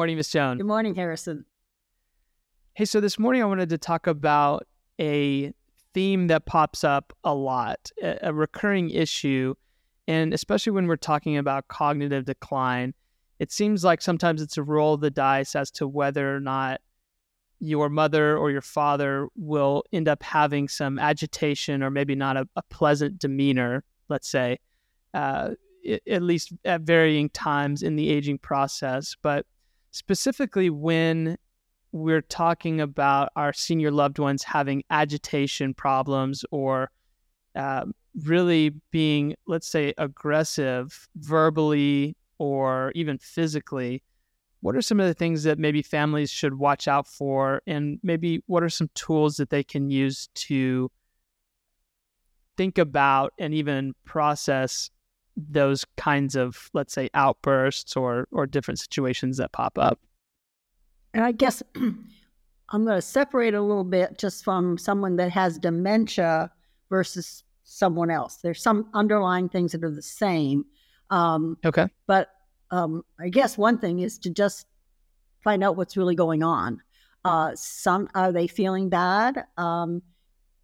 morning, Miss Joan. Good morning, Harrison. Hey, so this morning I wanted to talk about a theme that pops up a lot, a, a recurring issue, and especially when we're talking about cognitive decline, it seems like sometimes it's a roll of the dice as to whether or not your mother or your father will end up having some agitation or maybe not a, a pleasant demeanor, let's say, uh, at least at varying times in the aging process. But specifically, when we're talking about our senior loved ones having agitation problems or uh, really being, let's say, aggressive verbally or even physically, what are some of the things that maybe families should watch out for? And maybe what are some tools that they can use to think about and even process those kinds of, let's say, outbursts or, or different situations that pop up? And I guess I'm going to separate a little bit just from someone that has dementia versus someone else. There's some underlying things that are the same. Um, okay. But um, I guess one thing is to just find out what's really going on. Uh, some are they feeling bad, um,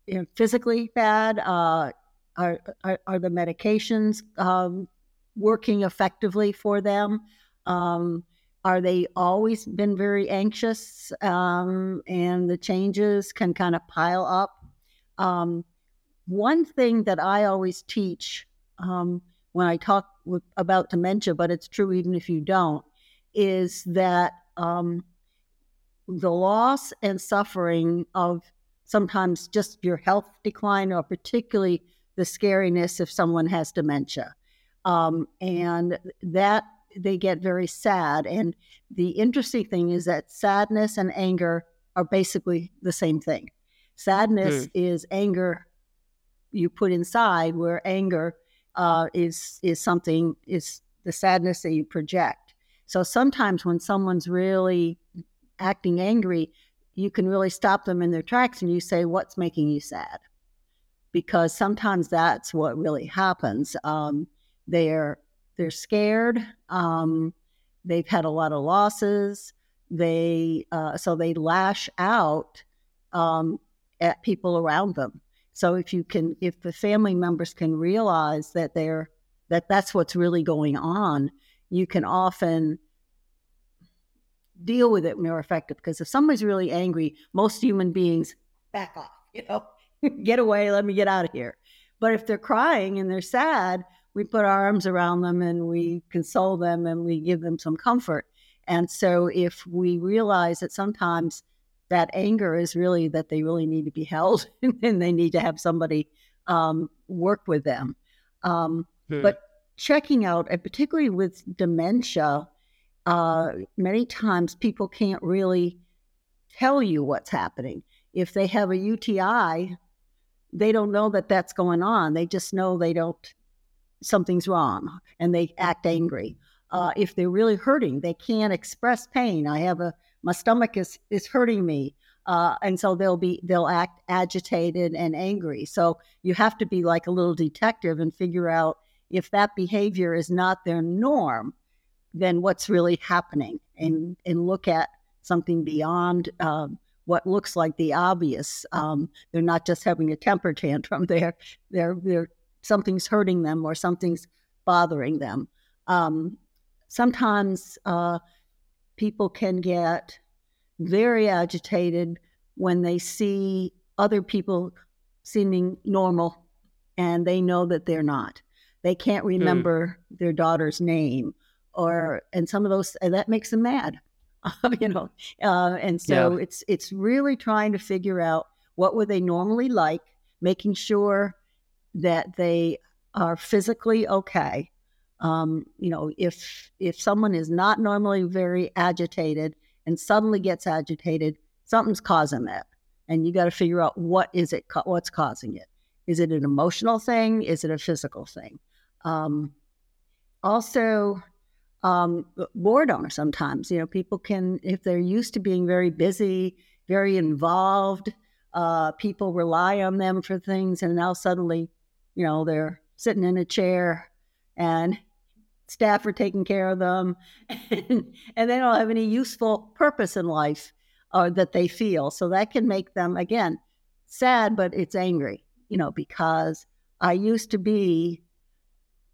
you know, physically bad? Uh, are, are, are the medications um, working effectively for them? Um, are they always been very anxious um, and the changes can kind of pile up? Um, one thing that I always teach um, when I talk with, about dementia, but it's true even if you don't, is that um, the loss and suffering of sometimes just your health decline, or particularly the scariness if someone has dementia. Um, and that they get very sad. And the interesting thing is that sadness and anger are basically the same thing. Sadness mm. is anger you put inside, where anger uh, is is something is the sadness that you project. So sometimes when someone's really acting angry, you can really stop them in their tracks and you say, "What's making you sad?" Because sometimes that's what really happens. Um, they're they're scared. Um, they've had a lot of losses. They uh, so they lash out um, at people around them. So if you can, if the family members can realize that they're that that's what's really going on, you can often deal with it more effective. Because if somebody's really angry, most human beings back off. You know, get away. Let me get out of here. But if they're crying and they're sad, we put our arms around them and we console them and we give them some comfort. And so if we realize that sometimes that anger is really that they really need to be held and they need to have somebody um, work with them. Um, hmm. But checking out, and particularly with dementia, uh, many times people can't really tell you what's happening. If they have a UTI, they don't know that that's going on. They just know they don't something's wrong and they act angry. Uh, if they're really hurting, they can't express pain. I have a my stomach is is hurting me, uh, and so they'll be they'll act agitated and angry. So you have to be like a little detective and figure out if that behavior is not their norm, then what's really happening, and and look at something beyond. Um, what looks like the obvious. Um, they're not just having a temper tantrum. They're they're they're something's hurting them or something's bothering them. Um, sometimes uh, people can get very agitated when they see other people seeming normal and they know that they're not. They can't hmm. remember mm. their daughter's name or and some of those and that makes them mad. you know, uh, and so yeah. it's it's really trying to figure out what were they normally like, making sure that they are physically okay. Um, you know, if if someone is not normally very agitated and suddenly gets agitated, something's causing that, and you got to figure out what is it, what's causing it. Is it an emotional thing? Is it a physical thing? Um, also, um, boredom. Sometimes, you know, people can, if they're used to being very busy, very involved, uh, people rely on them for things, and now suddenly you know, they're sitting in a chair and staff are taking care of them, and, and they don't have any useful purpose in life uh, that they feel. So that can make them, again, sad, but it's angry, you know, because I used to be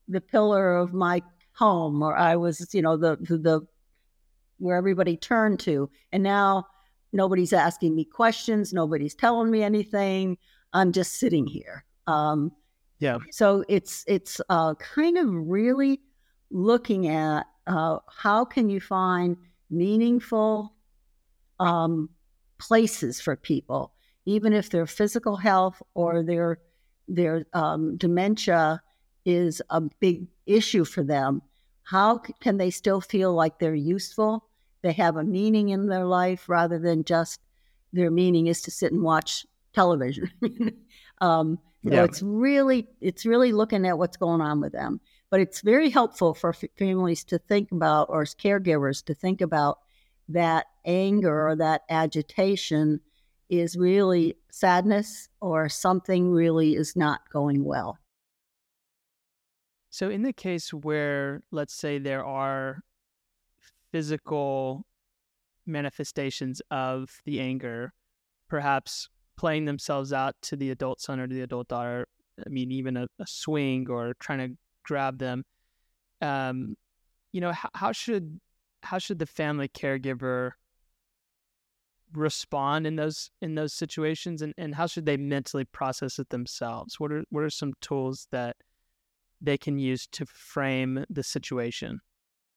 the pillar of my home, or I was, you know, the, the, the where everybody turned to. And now nobody's asking me questions, nobody's telling me anything. I'm just sitting here. Um, yeah. So it's it's uh, kind of really looking at uh, how can you find meaningful um, places for people, even if their physical health or their their um, dementia is a big issue for them. How can they still feel like they're useful? They have a meaning in their life rather than just their meaning is to sit and watch television. um, so yeah. it's really it's really looking at what's going on with them. But it's very helpful for f- families to think about, or as caregivers to think about that anger or that agitation is really sadness or something really is not going well. So, in the case where, let's say, there are physical manifestations of the anger, perhaps playing themselves out to the adult son or to the adult daughter, I mean, even a, a swing or trying to grab them, um, you know, how, how should how should the family caregiver respond in those in those situations? And, and how should they mentally process it themselves? What are what are some tools that they can use to frame the situation?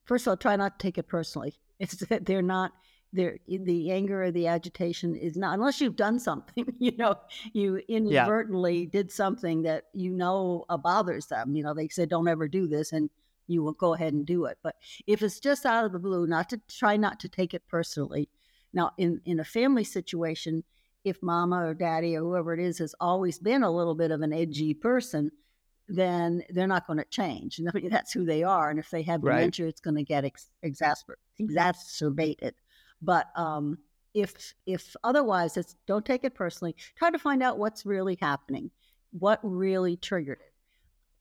First of all try not to take it personally. It's that they're not they're the anger or the agitation is not unless you've done something you know you inadvertently yeah. did something that you know bothers them you know they said don't ever do this and you will go ahead and do it. But if it's just out of the blue not to try not to take it personally. Now, in, in a family situation, if mama or daddy or whoever it is has always been a little bit of an edgy person, then they're not going to change. Mean, that's who they are. And if they have right. dementia, it's going to get ex- exasper- exacerbated. But um, if if otherwise, it's don't take it personally. Try to find out what's really happening, what really triggered it.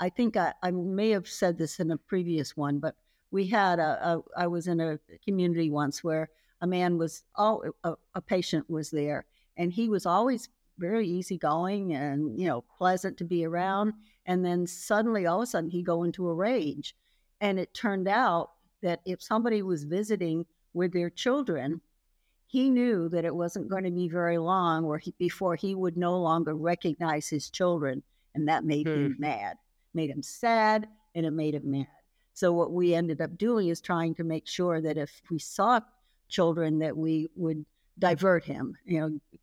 I think I, I may have said this in a previous one, but we had a, a I was in a community once where a man was all a, a patient was there, and he was always very easygoing and you know pleasant to be around. And then suddenly, all of a sudden, he go into a rage, and it turned out that if somebody was visiting with their children, he knew that it wasn't going to be very long or he, before he would no longer recognize his children, and that made hmm. him mad, made him sad, and it made him mad. So what we ended up doing is trying to make sure that if we saw children that we would divert him, you know,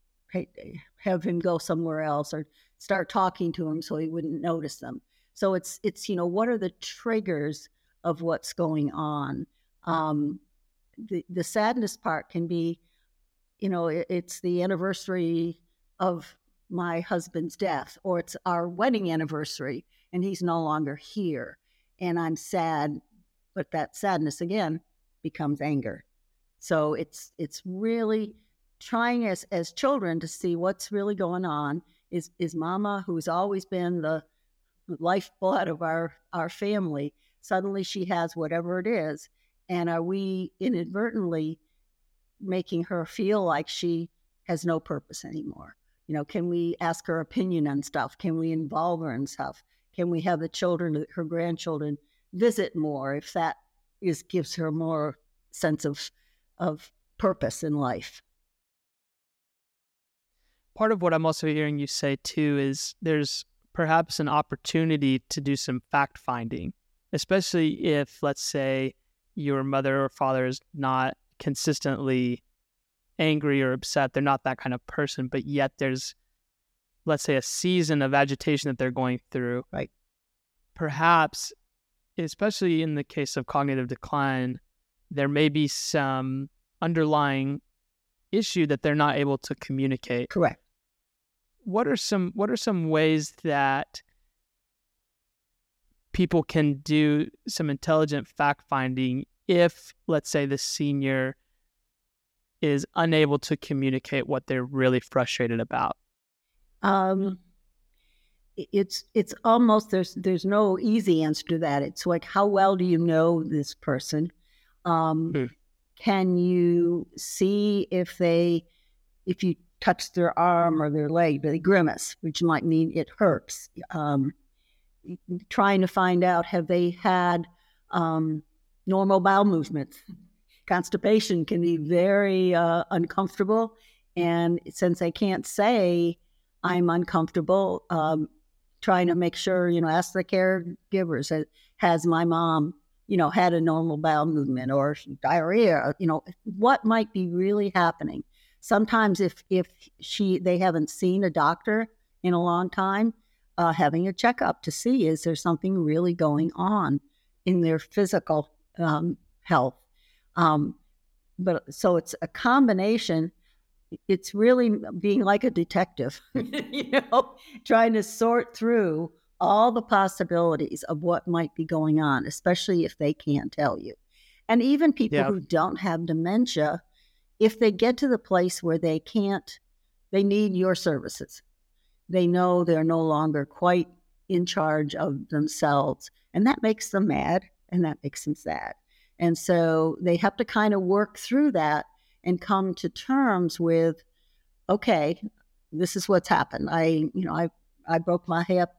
have him go somewhere else or start talking to him so he wouldn't notice them. So it's it's you know what are the triggers of what's going on. Um, the the sadness part can be, you know, it, it's the anniversary of my husband's death, or it's our wedding anniversary, and he's no longer here, and I'm sad. But that sadness again becomes anger so it's it's really trying as as children to see what's really going on. Is is Mama, who's always been the lifeblood of our our family, suddenly she has whatever it is, and are we inadvertently making her feel like she has no purpose anymore? You know, can we ask her opinion on stuff? Can we involve her in stuff? Can we have the children, her grandchildren, visit more if that is gives her more sense of of purpose in life. Part of what I'm also hearing you say too is there's perhaps an opportunity to do some fact finding, especially if, let's say, your mother or father is not consistently angry or upset. They're not that kind of person, but yet there's, let's say, a season of agitation that they're going through. Right. Perhaps, especially in the case of cognitive decline, there may be some underlying issue that they're not able to communicate. Correct. What are some what are some ways that people can do some intelligent fact finding if let's say the senior is unable to communicate what they're really frustrated about? Um it's it's almost there's there's no easy answer to that. It's like how well do you know this person? Um, mm. Can you see if they if you touch their arm or their leg, but they grimace, which might mean it hurts. Um, trying to find out have they had um, normal bowel movements. Constipation can be very uh, uncomfortable, and since they can't say I'm uncomfortable, um, trying to make sure you know ask the caregivers has my mom you know had a normal bowel movement or diarrhea you know what might be really happening. Sometimes if if she they haven't seen a doctor in a long time uh, having a checkup to see is there something really going on in their physical um, health? Um, but so it's a combination. It's really being like a detective you know trying to sort through all the possibilities of what might be going on especially if they can't tell you and even people yeah. who don't have dementia if they get to the place where they can't, they need your services. They know they're no longer quite in charge of themselves. And that makes them mad and that makes them sad. And so they have to kind of work through that and come to terms with, okay, this is what's happened. I, you know, I, I broke my hip.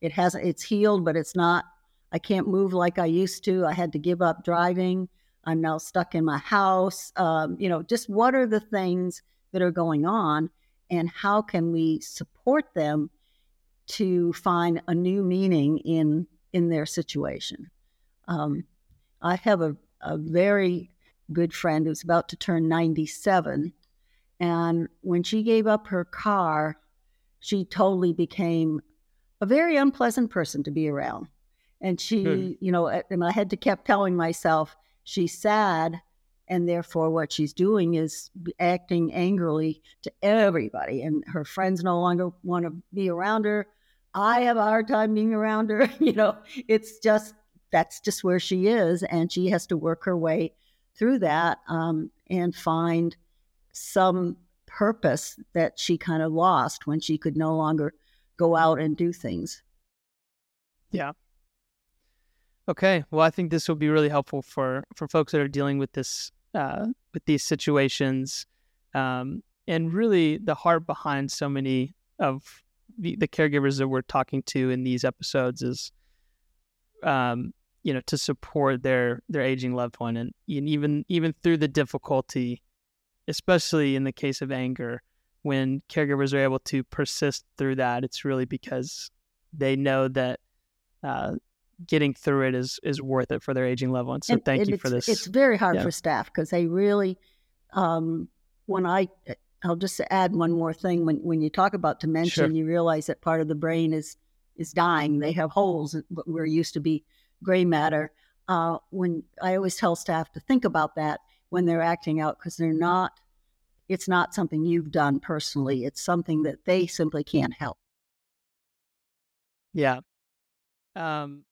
It hasn't, it's healed, but it's not, I can't move like I used to. I had to give up driving. I'm now stuck in my house. Um, you know, just what are the things that are going on, and how can we support them to find a new meaning in in their situation? Um, I have a, a very good friend who's about to turn 97, and when she gave up her car, she totally became a very unpleasant person to be around. And she, Good. you know, and I had to kept telling myself, she's sad and therefore what she's doing is acting angrily to everybody and her friends no longer want to be around her i have a hard time being around her you know it's just that's just where she is and she has to work her way through that um, and find some purpose that she kind of lost when she could no longer go out and do things. Yeah. Okay, well, I think this will be really helpful for for folks that are dealing with this uh, with these situations, um, and really the heart behind so many of the, the, caregivers that we're talking to in these episodes is, um, you know, to support their their aging loved one, and, and even even through the difficulty, especially in the case of anger, when caregivers are able to persist through that, it's really because they know that uh, getting through it is is worth it for their aging loved ones. So and, thank and you for this. It's very hard yeah. for staff because they really, um, when I, I'll just add one more thing. When when you talk about dementia, sure. you realize that part of the brain is is dying. They have holes where used to be gray matter. Uh, when I always tell staff to think about that when they're acting out because they're not. It's not something you've done personally. It's something that they simply can't help. Yeah. Um,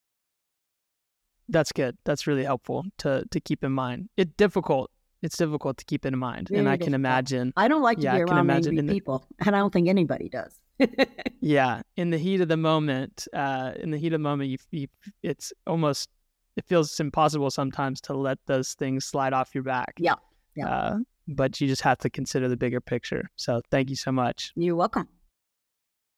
that's good. That's really helpful to to keep in mind. It's difficult. It's difficult to keep in mind, and I difficult. can imagine. I don't like to yeah, be around angry the, people, and I don't think anybody does. yeah, in the heat of the moment, uh, in the heat of the moment, you, you, it's almost it feels impossible sometimes to let those things slide off your back. Yeah, yeah. Uh, but you just have to consider the bigger picture. So thank you so much. You're welcome.